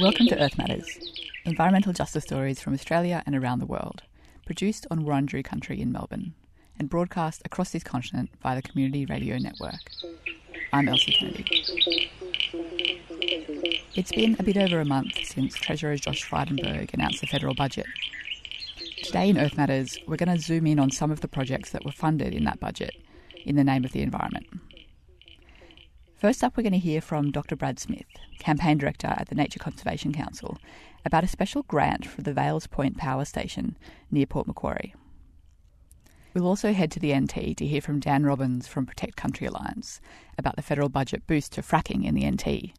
Welcome to Earth Matters, environmental justice stories from Australia and around the world, produced on Wurundjeri country in Melbourne and broadcast across this continent via the Community Radio Network. I'm Elsie Kennedy. It's been a bit over a month since Treasurer Josh Frydenberg announced the federal budget. Today in Earth Matters, we're going to zoom in on some of the projects that were funded in that budget in the name of the environment. First up, we're going to hear from Dr. Brad Smith, Campaign Director at the Nature Conservation Council, about a special grant for the Vales Point Power Station near Port Macquarie. We'll also head to the NT to hear from Dan Robbins from Protect Country Alliance about the federal budget boost to fracking in the NT.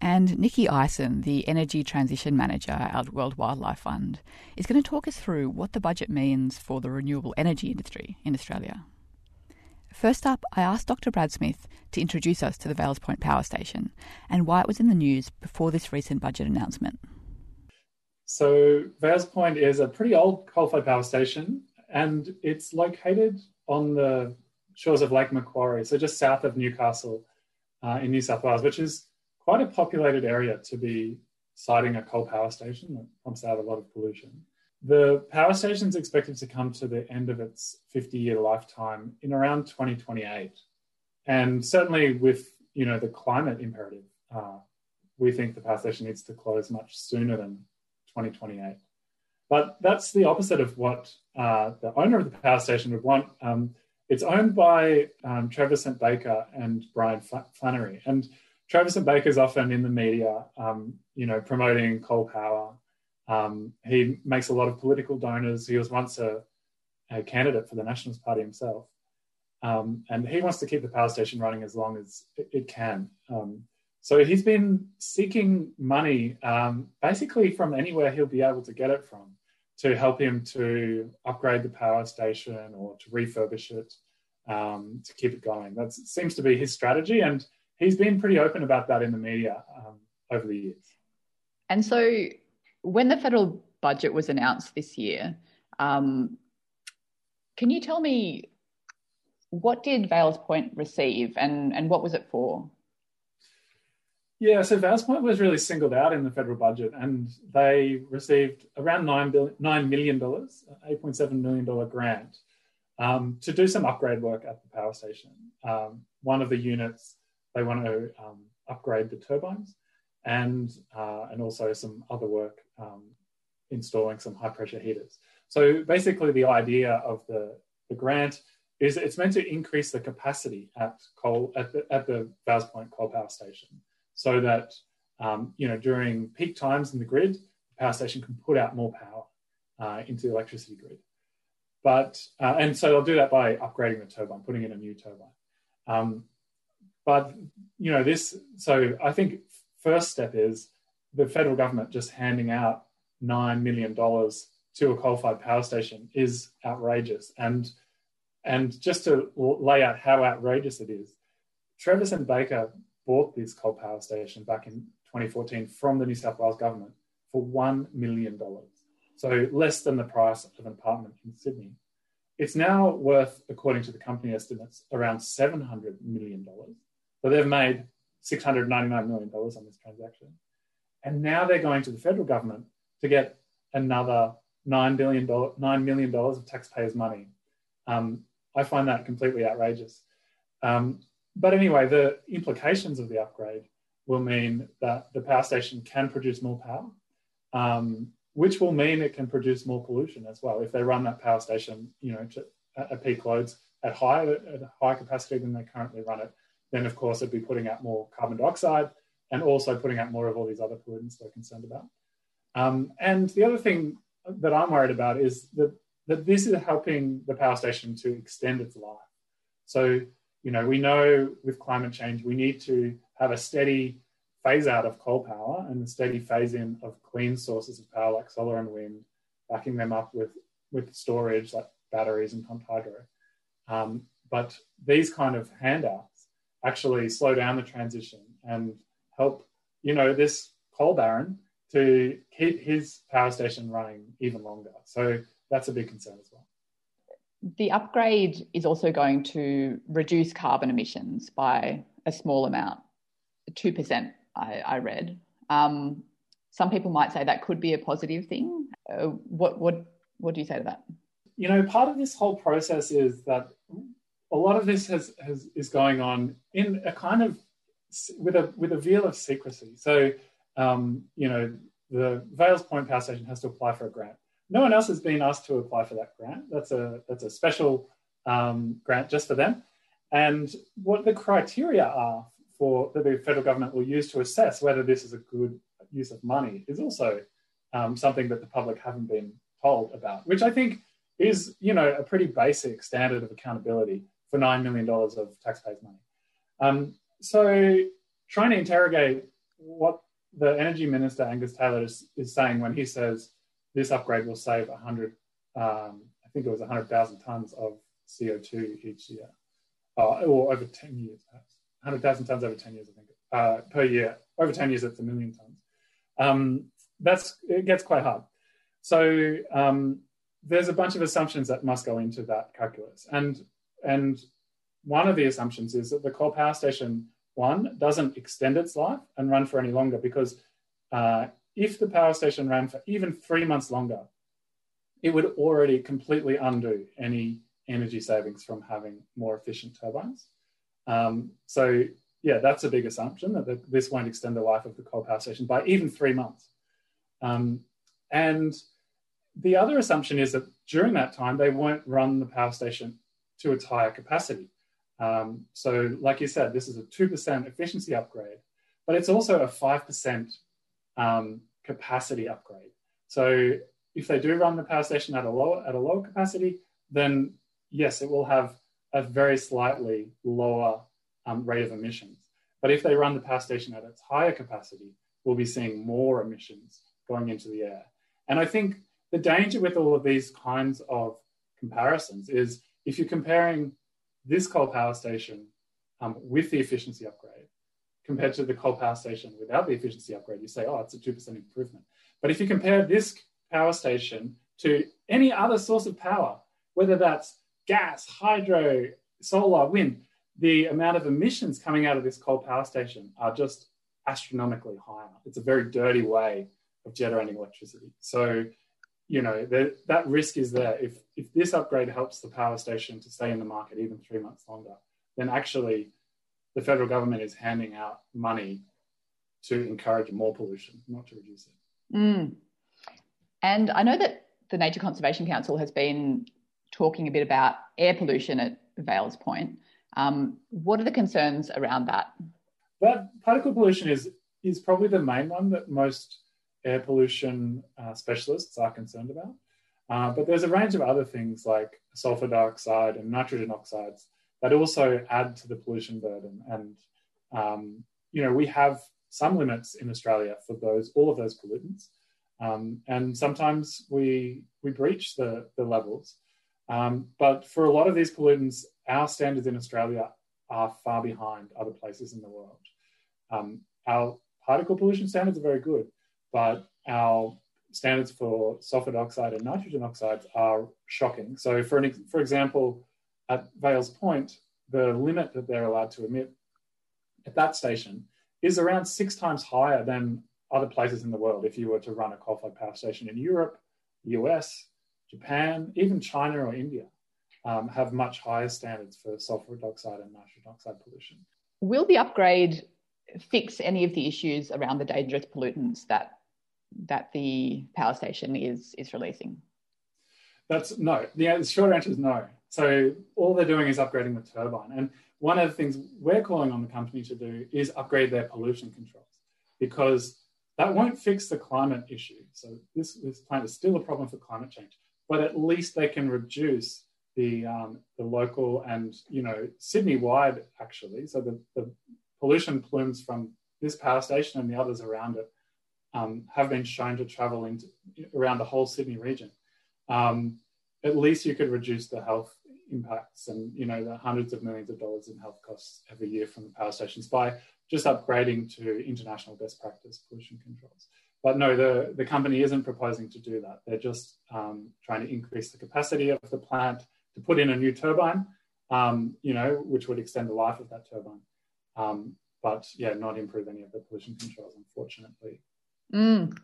And Nicky Ison, the Energy Transition Manager at World Wildlife Fund, is going to talk us through what the budget means for the renewable energy industry in Australia. First up, I asked Dr. Brad Smith to introduce us to the Vales Point Power Station and why it was in the news before this recent budget announcement. So, Vales Point is a pretty old coal-fired power station, and it's located on the shores of Lake Macquarie, so just south of Newcastle uh, in New South Wales, which is quite a populated area to be siting a coal power station that pumps out a lot of pollution. The power station is expected to come to the end of its 50 year lifetime in around 2028. And certainly with you know the climate imperative, uh, we think the power station needs to close much sooner than 2028. But that's the opposite of what uh, the owner of the power station would want. Um, it's owned by um, Trevor St. Baker and Brian Flannery. And Trevor St. Baker is often in the media, um, you know, promoting coal power um, he makes a lot of political donors. He was once a, a candidate for the Nationalist Party himself. Um, and he wants to keep the power station running as long as it, it can. Um, so he's been seeking money um, basically from anywhere he'll be able to get it from to help him to upgrade the power station or to refurbish it um, to keep it going. That seems to be his strategy. And he's been pretty open about that in the media um, over the years. And so when the federal budget was announced this year, um, can you tell me what did Vales Point receive and, and what was it for? Yeah, so Vales Point was really singled out in the federal budget and they received around $9, billion, $9 million, $8.7 million grant um, to do some upgrade work at the power station. Um, one of the units, they want to um, upgrade the turbines and uh, and also some other work um, installing some high pressure heaters. So basically, the idea of the, the grant is it's meant to increase the capacity at coal at the, at the Vales Point coal power station, so that um, you know during peak times in the grid, the power station can put out more power uh, into the electricity grid. But uh, and so they'll do that by upgrading the turbine, putting in a new turbine. Um, but you know this, so I think first step is the federal government just handing out $9 million to a coal-fired power station is outrageous. And, and just to lay out how outrageous it is, Trevor St. Baker bought this coal power station back in 2014 from the New South Wales government for $1 million. So less than the price of an apartment in Sydney. It's now worth, according to the company estimates, around $700 million. But they've made $699 million on this transaction. And now they're going to the federal government to get another $9, billion, $9 million of taxpayers' money. Um, I find that completely outrageous. Um, but anyway, the implications of the upgrade will mean that the power station can produce more power, um, which will mean it can produce more pollution as well. If they run that power station, you know, to, at peak loads at higher at higher capacity than they currently run it, then of course it'd be putting out more carbon dioxide and also putting out more of all these other pollutants we're concerned about. Um, and the other thing that I'm worried about is that, that this is helping the power station to extend its life. So, you know, we know with climate change, we need to have a steady phase out of coal power and a steady phase in of clean sources of power like solar and wind, backing them up with, with storage like batteries and pumped hydro. Um, but these kind of handouts actually slow down the transition and help, you know, this coal baron to keep his power station running even longer. So that's a big concern as well. The upgrade is also going to reduce carbon emissions by a small amount. two percent. I, I, read. Um, some people might say that could be a positive thing. Uh, what what what do you say to that? You know, part of this whole process is that a lot of this has, has is going on in a kind of with a with a veil of secrecy. So, um, you know, the Vales Point Power Station has to apply for a grant. No one else has been asked to apply for that grant. That's a that's a special um, grant just for them. And what the criteria are for that the federal government will use to assess whether this is a good use of money is also um, something that the public haven't been told about, which I think is, you know, a pretty basic standard of accountability for $9 million of taxpayers' money. Um, so trying to interrogate what the energy minister, Angus Taylor, is, is saying when he says this upgrade will save 100, um, I think it was 100,000 tonnes of CO2 each year, uh, or over 10 years, perhaps. 100,000 tonnes over 10 years, I think, uh, per year. Over 10 years, it's a million tonnes. Um, that's, it gets quite hard. So um, there's a bunch of assumptions that must go into that calculus. And, and one of the assumptions is that the coal power station one doesn't extend its life and run for any longer because uh, if the power station ran for even three months longer, it would already completely undo any energy savings from having more efficient turbines. Um, so yeah, that's a big assumption that the, this won't extend the life of the coal power station by even three months. Um, and the other assumption is that during that time, they won't run the power station to its higher capacity. Um, so, like you said, this is a 2% efficiency upgrade, but it's also a 5% um, capacity upgrade. So, if they do run the power station at a lower, at a lower capacity, then yes, it will have a very slightly lower um, rate of emissions. But if they run the power station at its higher capacity, we'll be seeing more emissions going into the air. And I think the danger with all of these kinds of comparisons is if you're comparing this coal power station um, with the efficiency upgrade compared to the coal power station without the efficiency upgrade, you say, oh, it's a 2% improvement. But if you compare this power station to any other source of power, whether that's gas, hydro, solar, wind, the amount of emissions coming out of this coal power station are just astronomically higher. It's a very dirty way of generating electricity. So, you know, the, that risk is there. If, if this upgrade helps the power station to stay in the market even three months longer, then actually the federal government is handing out money to encourage more pollution, not to reduce it. Mm. And I know that the Nature Conservation Council has been talking a bit about air pollution at Vales Point. Um, what are the concerns around that? That particle pollution is is probably the main one that most air pollution uh, specialists are concerned about. Uh, but there's a range of other things like sulfur dioxide and nitrogen oxides that also add to the pollution burden. And um, you know we have some limits in Australia for those all of those pollutants, um, and sometimes we we breach the the levels. Um, but for a lot of these pollutants, our standards in Australia are far behind other places in the world. Um, our particle pollution standards are very good, but our standards for sulfur dioxide and nitrogen oxides are shocking. So, for, an, for example, at Vales Point, the limit that they're allowed to emit at that station is around six times higher than other places in the world if you were to run a coal-fired power station in Europe, US, Japan, even China or India um, have much higher standards for sulfur dioxide and nitrogen oxide pollution. Will the upgrade fix any of the issues around the dangerous pollutants that that the power station is is releasing? That's no. The short answer is no. So all they're doing is upgrading the turbine. And one of the things we're calling on the company to do is upgrade their pollution controls because that won't fix the climate issue. So this, this plant is still a problem for climate change but at least they can reduce the um, the local and you know Sydney wide actually. So the, the pollution plumes from this power station and the others around it um, have been shown to travel into around the whole Sydney region. Um, at least you could reduce the health impacts and you know the hundreds of millions of dollars in health costs every year from the power stations by just upgrading to international best practice pollution controls. But no, the, the company isn't proposing to do that. They're just um, trying to increase the capacity of the plant to put in a new turbine, um, you know, which would extend the life of that turbine. Um, but yeah, not improve any of the pollution controls, unfortunately. Mm.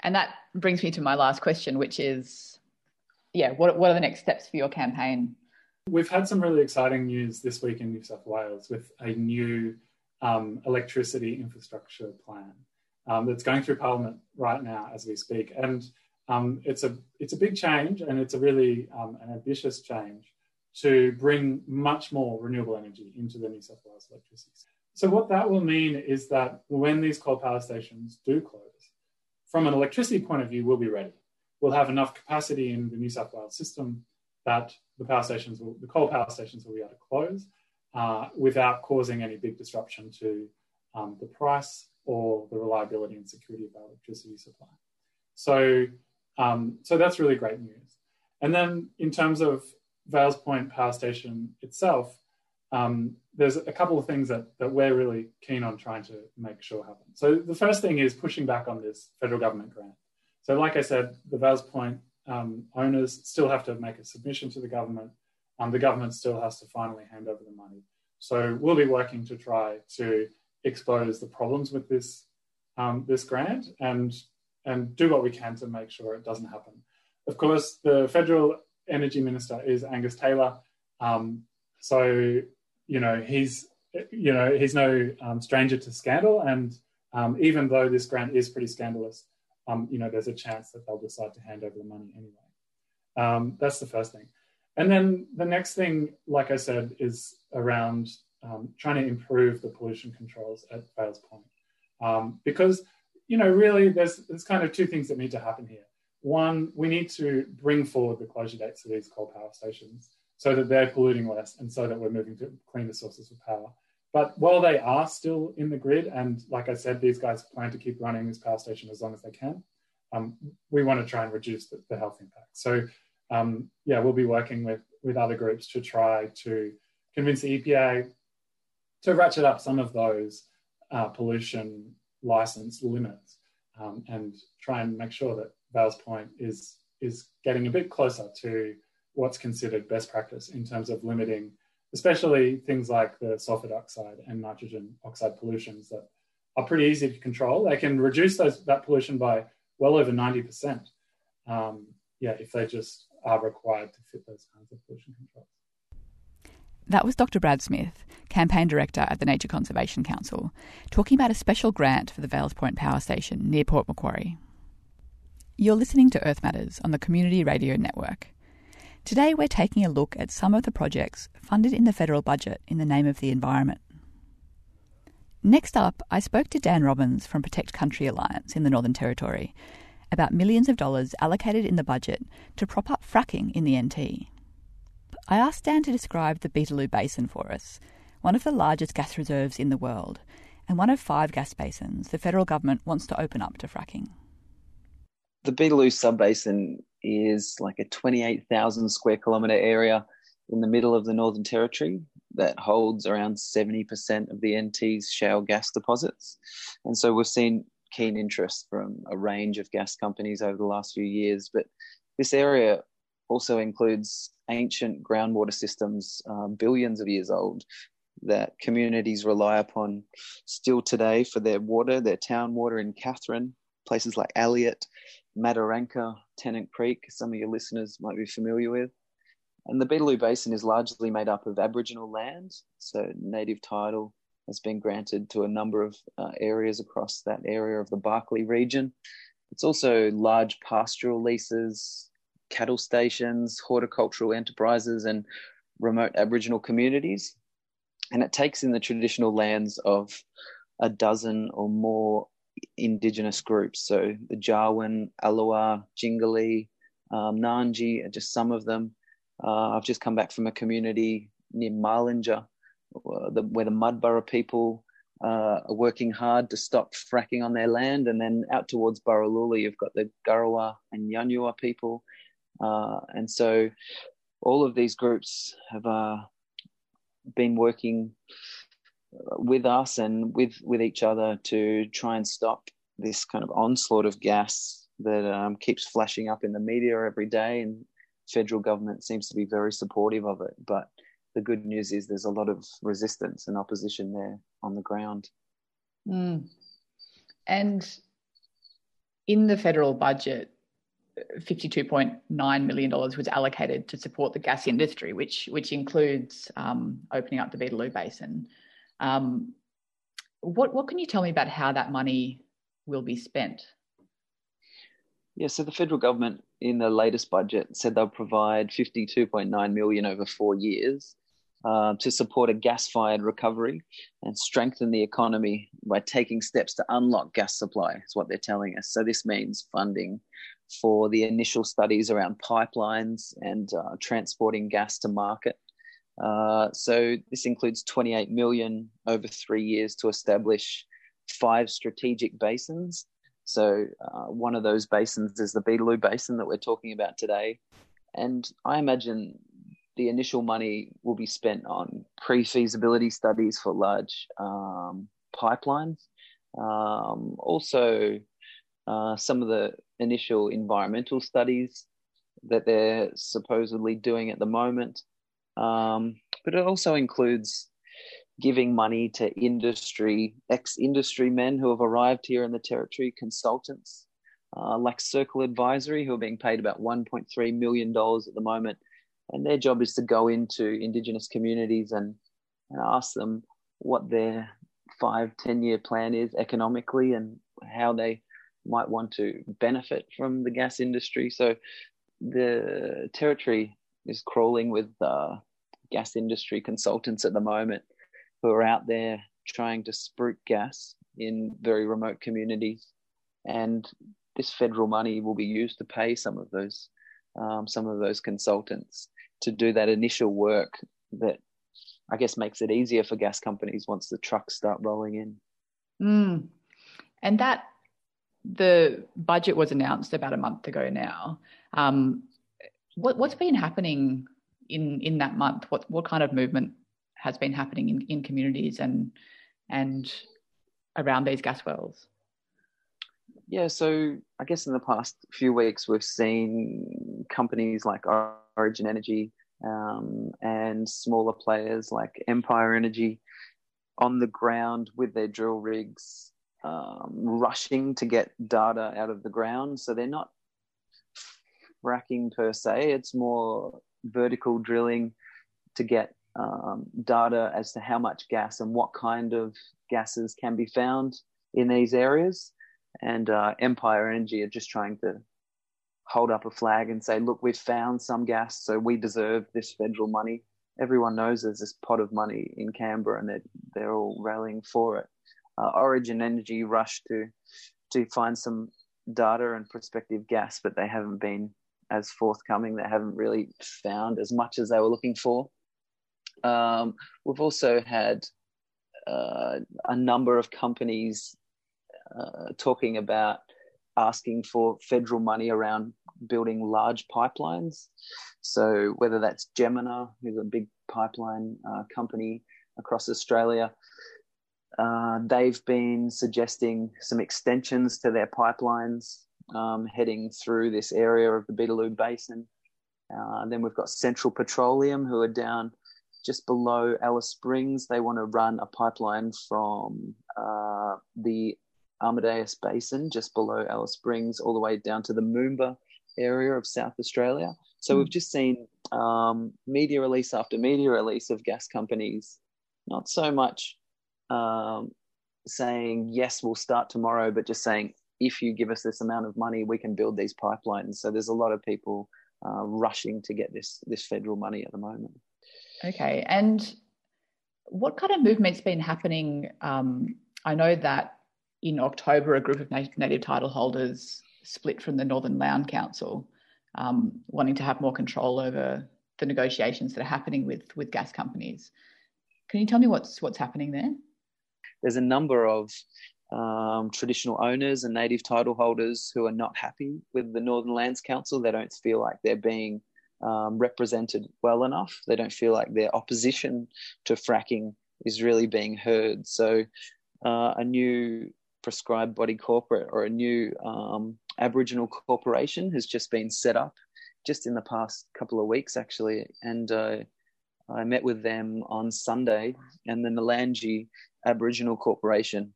And that brings me to my last question, which is, yeah, what what are the next steps for your campaign? We've had some really exciting news this week in New South Wales with a new um, electricity infrastructure plan um, that's going through Parliament right now as we speak, and um, it's a it's a big change and it's a really um, an ambitious change to bring much more renewable energy into the New South Wales electricity. So what that will mean is that when these coal power stations do close, from an electricity point of view, we'll be ready. We'll have enough capacity in the New South Wales system that the power stations, will, the coal power stations, will be able to close uh, without causing any big disruption to um, the price or the reliability and security of our electricity supply. So, um, so that's really great news. And then in terms of Vales Point Power Station itself, um, there's a couple of things that, that we're really keen on trying to make sure happen. So the first thing is pushing back on this federal government grant. So like I said, the Vales Point um, owners still have to make a submission to the government. Um, the government still has to finally hand over the money. So we'll be working to try to expose the problems with this um, this grant and and do what we can to make sure it doesn't happen. Of course, the federal energy minister is Angus Taylor. Um, so you know he's you know he's no um, stranger to scandal, and um, even though this grant is pretty scandalous, um, you know there's a chance that they'll decide to hand over the money anyway. Um, that's the first thing, and then the next thing, like I said, is around um, trying to improve the pollution controls at Vales Point, um, because you know really there's there's kind of two things that need to happen here. One, we need to bring forward the closure dates for these coal power stations so that they're polluting less and so that we're moving to cleaner sources of power. But while they are still in the grid, and like I said, these guys plan to keep running this power station as long as they can, um, we want to try and reduce the, the health impact. So, um, yeah, we'll be working with, with other groups to try to convince the EPA to ratchet up some of those uh, pollution license limits um, and try and make sure that Vales Point is, is getting a bit closer to what's considered best practice in terms of limiting, especially things like the sulfur dioxide and nitrogen oxide pollutions that are pretty easy to control. They can reduce those, that pollution by well over 90%. Um, yeah, if they just are required to fit those kinds of pollution controls. That was Dr. Brad Smith, Campaign Director at the Nature Conservation Council, talking about a special grant for the Vales Point Power Station near Port Macquarie. You're listening to Earth Matters on the Community Radio Network. Today, we're taking a look at some of the projects funded in the federal budget in the name of the environment. Next up, I spoke to Dan Robbins from Protect Country Alliance in the Northern Territory about millions of dollars allocated in the budget to prop up fracking in the NT. I asked Dan to describe the Beetaloo Basin for us, one of the largest gas reserves in the world, and one of five gas basins the federal government wants to open up to fracking. The Beetaloo Subbasin is like a 28,000 square kilometre area in the middle of the Northern Territory that holds around 70% of the NT's shale gas deposits. And so we've seen keen interest from a range of gas companies over the last few years. But this area also includes ancient groundwater systems, um, billions of years old, that communities rely upon still today for their water, their town water in Katherine, places like Elliott, Mataranka, Tennant Creek, some of your listeners might be familiar with. And the Beetaloo Basin is largely made up of Aboriginal land, so native title has been granted to a number of uh, areas across that area of the Barkly region. It's also large pastoral leases, cattle stations, horticultural enterprises, and remote Aboriginal communities. And it takes in the traditional lands of a dozen or more indigenous groups. So the Jawoyn, Aliwa, Jingalii, um, Nganji are just some of them. Uh, I've just come back from a community near Marlinja, uh, where the Mudburra people uh, are working hard to stop fracking on their land. And then out towards Borroloola, you've got the Garawa and Yanyuwa people. Uh, and so all of these groups have uh, been working with us and with with each other to try and stop this kind of onslaught of gas that um, keeps flashing up in the media every day, and federal government seems to be very supportive of it. But the good news is there's a lot of resistance and opposition there on the ground. Mm. And in the federal budget, $52.9 million was allocated to support the gas industry, which, which includes um, opening up the Beetaloo Basin. Um, what, what can you tell me about how that money will be spent? Yeah, so the federal government in the latest budget said they'll provide 52.9 million over four years uh, to support a gas-fired recovery and strengthen the economy by taking steps to unlock gas supply. Is what they're telling us. So this means funding for the initial studies around pipelines and uh, transporting gas to market. Uh, so this includes 28 million over three years to establish five strategic basins so uh, one of those basins is the Beetaloo Basin that we're talking about today. And I imagine the initial money will be spent on pre-feasibility studies for large um, pipelines. Um, also, uh, some of the initial environmental studies that they're supposedly doing at the moment. Um, but it also includes giving money to industry, ex industry men who have arrived here in the territory, consultants uh, like Circle Advisory, who are being paid about $1.3 million at the moment. And their job is to go into Indigenous communities and, and ask them what their five, 10 year plan is economically and how they might want to benefit from the gas industry. So the territory is crawling with uh, gas industry consultants at the moment who are out there trying to spruik gas in very remote communities. And this federal money will be used to pay some of those um, some of those consultants to do that initial work that I guess makes it easier for gas companies once the trucks start rolling in. Mm. And that the budget was announced about a month ago now. Um, what, has been happening in in that month? What what kind of movement has been happening in, in communities and and around these gas wells? Yeah, so I guess in the past few weeks we've seen companies like Origin Energy um, and smaller players like Empire Energy on the ground with their drill rigs, um, rushing to get data out of the ground. So they're not fracking per se; it's more vertical drilling to get um, data as to how much gas and what kind of gases can be found in these areas. And uh, Empire Energy are just trying to hold up a flag and say, look, we've found some gas, so we deserve this federal money. Everyone knows there's this pot of money in Canberra and they're, they're all rallying for it. Uh, Origin Energy rushed to, to find some data and prospective gas, but they haven't been as forthcoming. They haven't really found as much as they were looking for. Um, we've also had uh, a number of companies uh, talking about asking for federal money around building large pipelines. So whether that's Jemena, who's a big pipeline uh, company across Australia, uh, they've been suggesting some extensions to their pipelines um, heading through this area of the Beetaloo Basin. Uh, then we've got Central Petroleum, who are down just below Alice Springs. They want to run a pipeline from uh, the Amadeus Basin, just below Alice Springs, all the way down to the Moomba area of South Australia. So mm. we've just seen um, media release after media release of gas companies, not so much um, saying, yes, we'll start tomorrow, but just saying, if you give us this amount of money, we can build these pipelines. So there's a lot of people uh, rushing to get this this federal money at the moment. Okay. And what kind of movement's been happening? Um, I know that in October, a group of native title holders split from the Northern Land Council, um, wanting to have more control over the negotiations that are happening with, with gas companies. Can you tell me what's what's happening there? There's a number of um, traditional owners and native title holders who are not happy with the Northern Lands Council. They don't feel like they're being um, represented well enough. They don't feel like their opposition to fracking is really being heard. So, uh, a new prescribed body corporate or a new um, Aboriginal corporation has just been set up just in the past couple of weeks, actually. And uh, I met with them on Sunday, and the Nalangye Aboriginal Corporation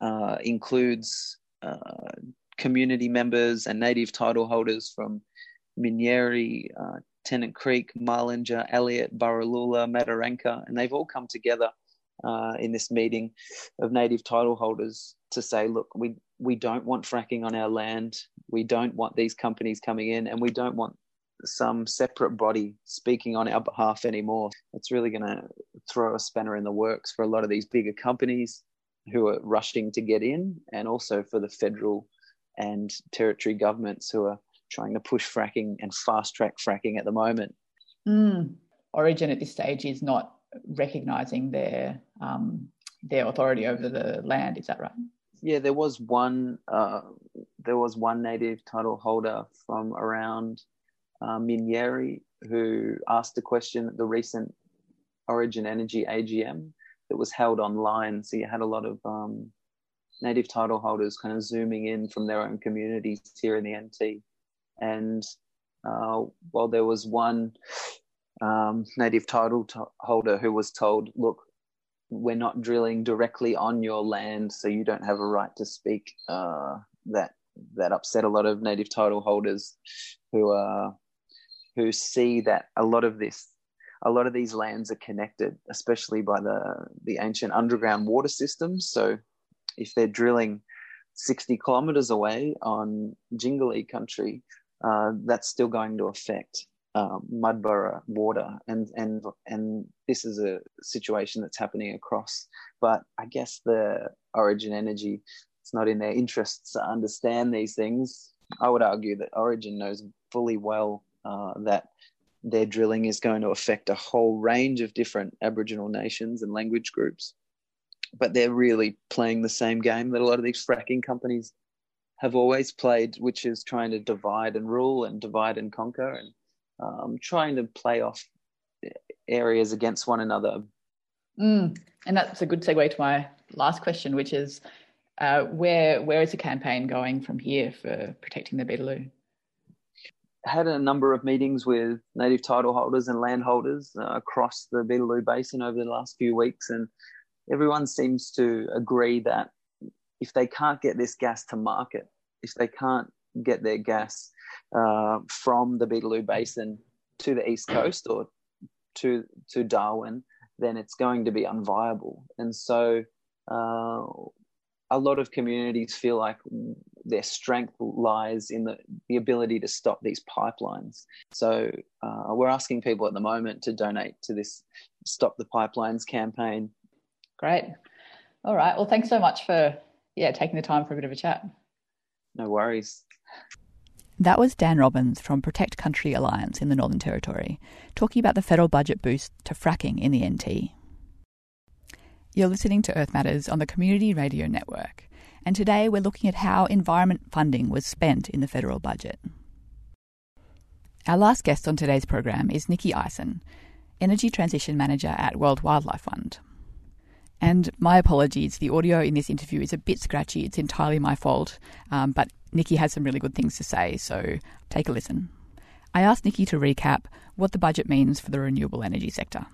uh, includes uh, community members and native title holders from Minyerri, uh, Tennant Creek, Marlinja, Elliott, Borroloola, Mataranka, and they've all come together uh, in this meeting of native title holders to say, look, we we don't want fracking on our land. We don't want these companies coming in, and we don't want some separate body speaking on our behalf anymore. It's really going to throw a spanner in the works for a lot of these bigger companies who are rushing to get in, and also for the federal and territory governments who are trying to push fracking and fast track fracking at the moment. Mm. Origin at this stage is not recognizing their um, their authority over the land. Is that right? Yeah, there was one. Uh, there was one native title holder from around uh, Minyerri who asked a question at the recent Origin Energy AGM that was held online. So you had a lot of um, native title holders kind of zooming in from their own communities here in the NT. And uh, while there was one um, native title holder who was told, look, we're not drilling directly on your land, so you don't have a right to speak. Uh, that that upset a lot of native title holders who are who see that a lot of this a lot of these lands are connected especially by the the ancient underground water systems so if they're drilling 60 kilometers away on Jingalii country uh, that's still going to affect um, Mudburra water, and and and this is a situation that's happening across. But I guess the Origin Energy, it's not in their interests to understand these things. I would argue that Origin knows fully well uh, that their drilling is going to affect a whole range of different Aboriginal nations and language groups. But they're really playing the same game that a lot of these fracking companies have always played, which is trying to divide and rule and divide and conquer and um, trying to play off areas against one another. Mm. And that's a good segue to my last question, which is uh, where where is the campaign going from here for protecting the Beetaloo? Had a number of meetings with native title holders and landholders uh, across the Beetaloo Basin over the last few weeks, and everyone seems to agree that if they can't get this gas to market, if they can't get their gas uh, from the Beetaloo Basin to the east coast or to to Darwin, then it's going to be unviable. And so, uh, a lot of communities feel like their strength lies in the, the ability to stop these pipelines. So, uh, we're asking people at the moment to donate to this Stop the Pipelines campaign. Great. All right. Well, thanks so much for yeah taking the time for a bit of a chat. No worries. That was Dan Robbins from Protect Country Alliance in the Northern Territory, talking about the federal budget boost to fracking in the NT. You're listening to Earth Matters on the Community Radio Network, and today we're looking at how environment funding was spent in the federal budget. Our last guest on today's program is Nicky Ison, Energy Transition Manager at World Wildlife Fund. And my apologies, the audio in this interview is a bit scratchy. It's entirely my fault, um, but Nicky has some really good things to say, so take a listen. I asked Nicky to recap what the budget means for the renewable energy sector.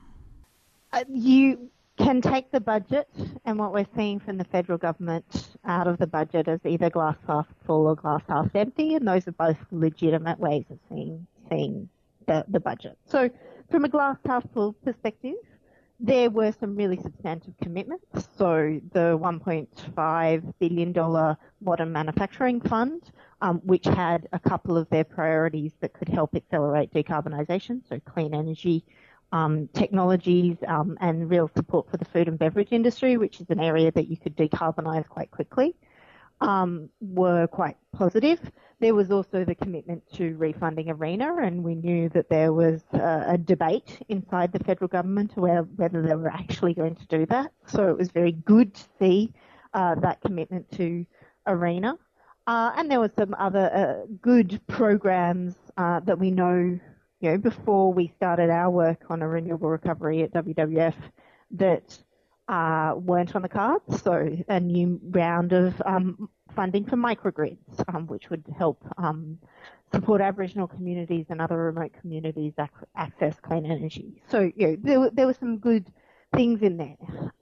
Uh, you can take the budget and what we're seeing from the federal government out of the budget as either glass half full or glass half empty, and those are both legitimate ways of seeing seeing the, the budget. So, from a glass half full perspective, there were some really substantive commitments. So the $1.5 billion Modern Manufacturing Fund, um, which had a couple of their priorities that could help accelerate decarbonisation, so clean energy um, technologies um, and real support for the food and beverage industry, which is an area that you could decarbonise quite quickly, um, were quite positive. There was also the commitment to refunding ARENA, and we knew that there was a, a debate inside the federal government whether they were actually going to do that. So it was very good to see uh, that commitment to ARENA. Uh, and there were some other uh, good programs uh, that we know, you know, before we started our work on a renewable recovery at WWF that uh, weren't on the cards. So a new round of um, funding for microgrids, um, which would help um, support Aboriginal communities and other remote communities ac- access clean energy. So, you know, there, there were some good things in there.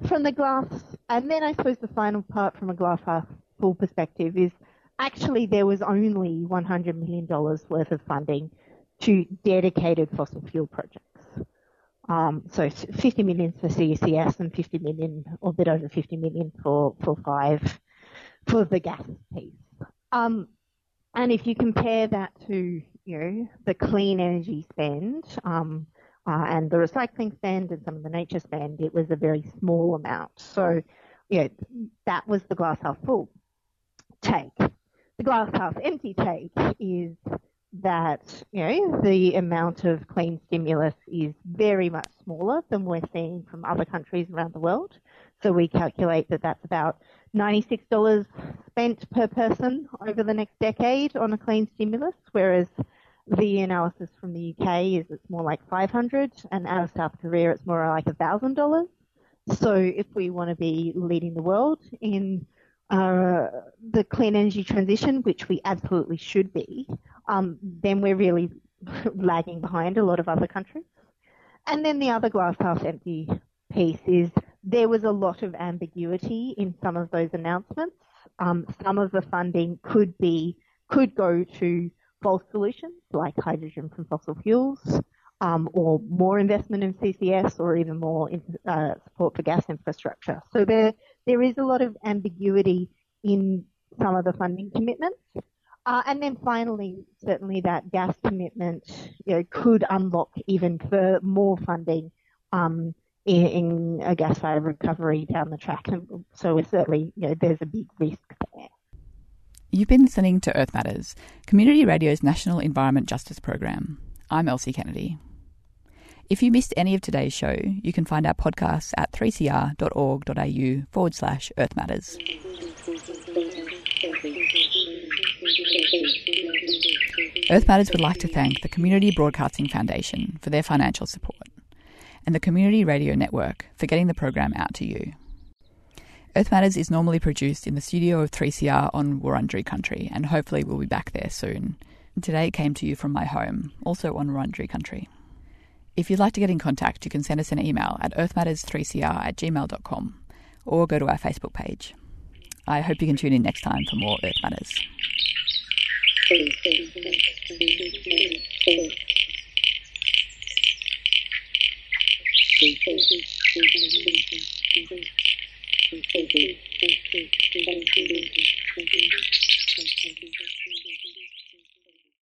From the glass, and then I suppose the final part from a glass half full perspective is actually there was only $100 million worth of funding to dedicated fossil fuel projects. Um, so 50 million for CCS and 50 million, or a bit over 50 million for, for five for the gas piece. Um, and if you compare that to, you know, the clean energy spend, um, uh, and the recycling spend and some of the nature spend, it was a very small amount. So, yeah, that was the glass half full take. The glass half empty take is that you know the amount of clean stimulus is very much smaller than we're seeing from other countries around the world. So we calculate that that's about $96 spent per person over the next decade on a clean stimulus, whereas the analysis from the UK is it's more like 500, and out of South Korea it's more like $1,000. So if we want to be leading the world in uh, the clean energy transition, which we absolutely should be, um, then we're really lagging behind a lot of other countries. And then the other glass half empty piece is there was a lot of ambiguity in some of those announcements. Um, some of the funding could be could go to false solutions like hydrogen from fossil fuels, um, or more investment in CCS, or even more in, uh, support for gas infrastructure. So there there is a lot of ambiguity in some of the funding commitments. Uh, and then finally, certainly that gas commitment you know, could unlock even for more funding um, in, in, a gas-fired recovery down the track. And so certainly, you know, there's a big risk there. You've been listening to Earth Matters, Community Radio's National Environment Justice Program. I'm Elsie Kennedy. If you missed any of today's show, you can find our podcasts at 3cr.org.au forward slash Earth Matters. Earth Matters would like to thank the Community Broadcasting Foundation for their financial support and the Community Radio Network for getting the program out to you. Earth Matters is normally produced in the studio of 3CR on Wurundjeri country, and hopefully we'll be back there soon. Today it came to you from my home, also on Wurundjeri country. If you'd like to get in contact, you can send us an email at earthmatters3cr at gmail.com or go to our Facebook page. I hope you can tune in next time for more Earth Matters.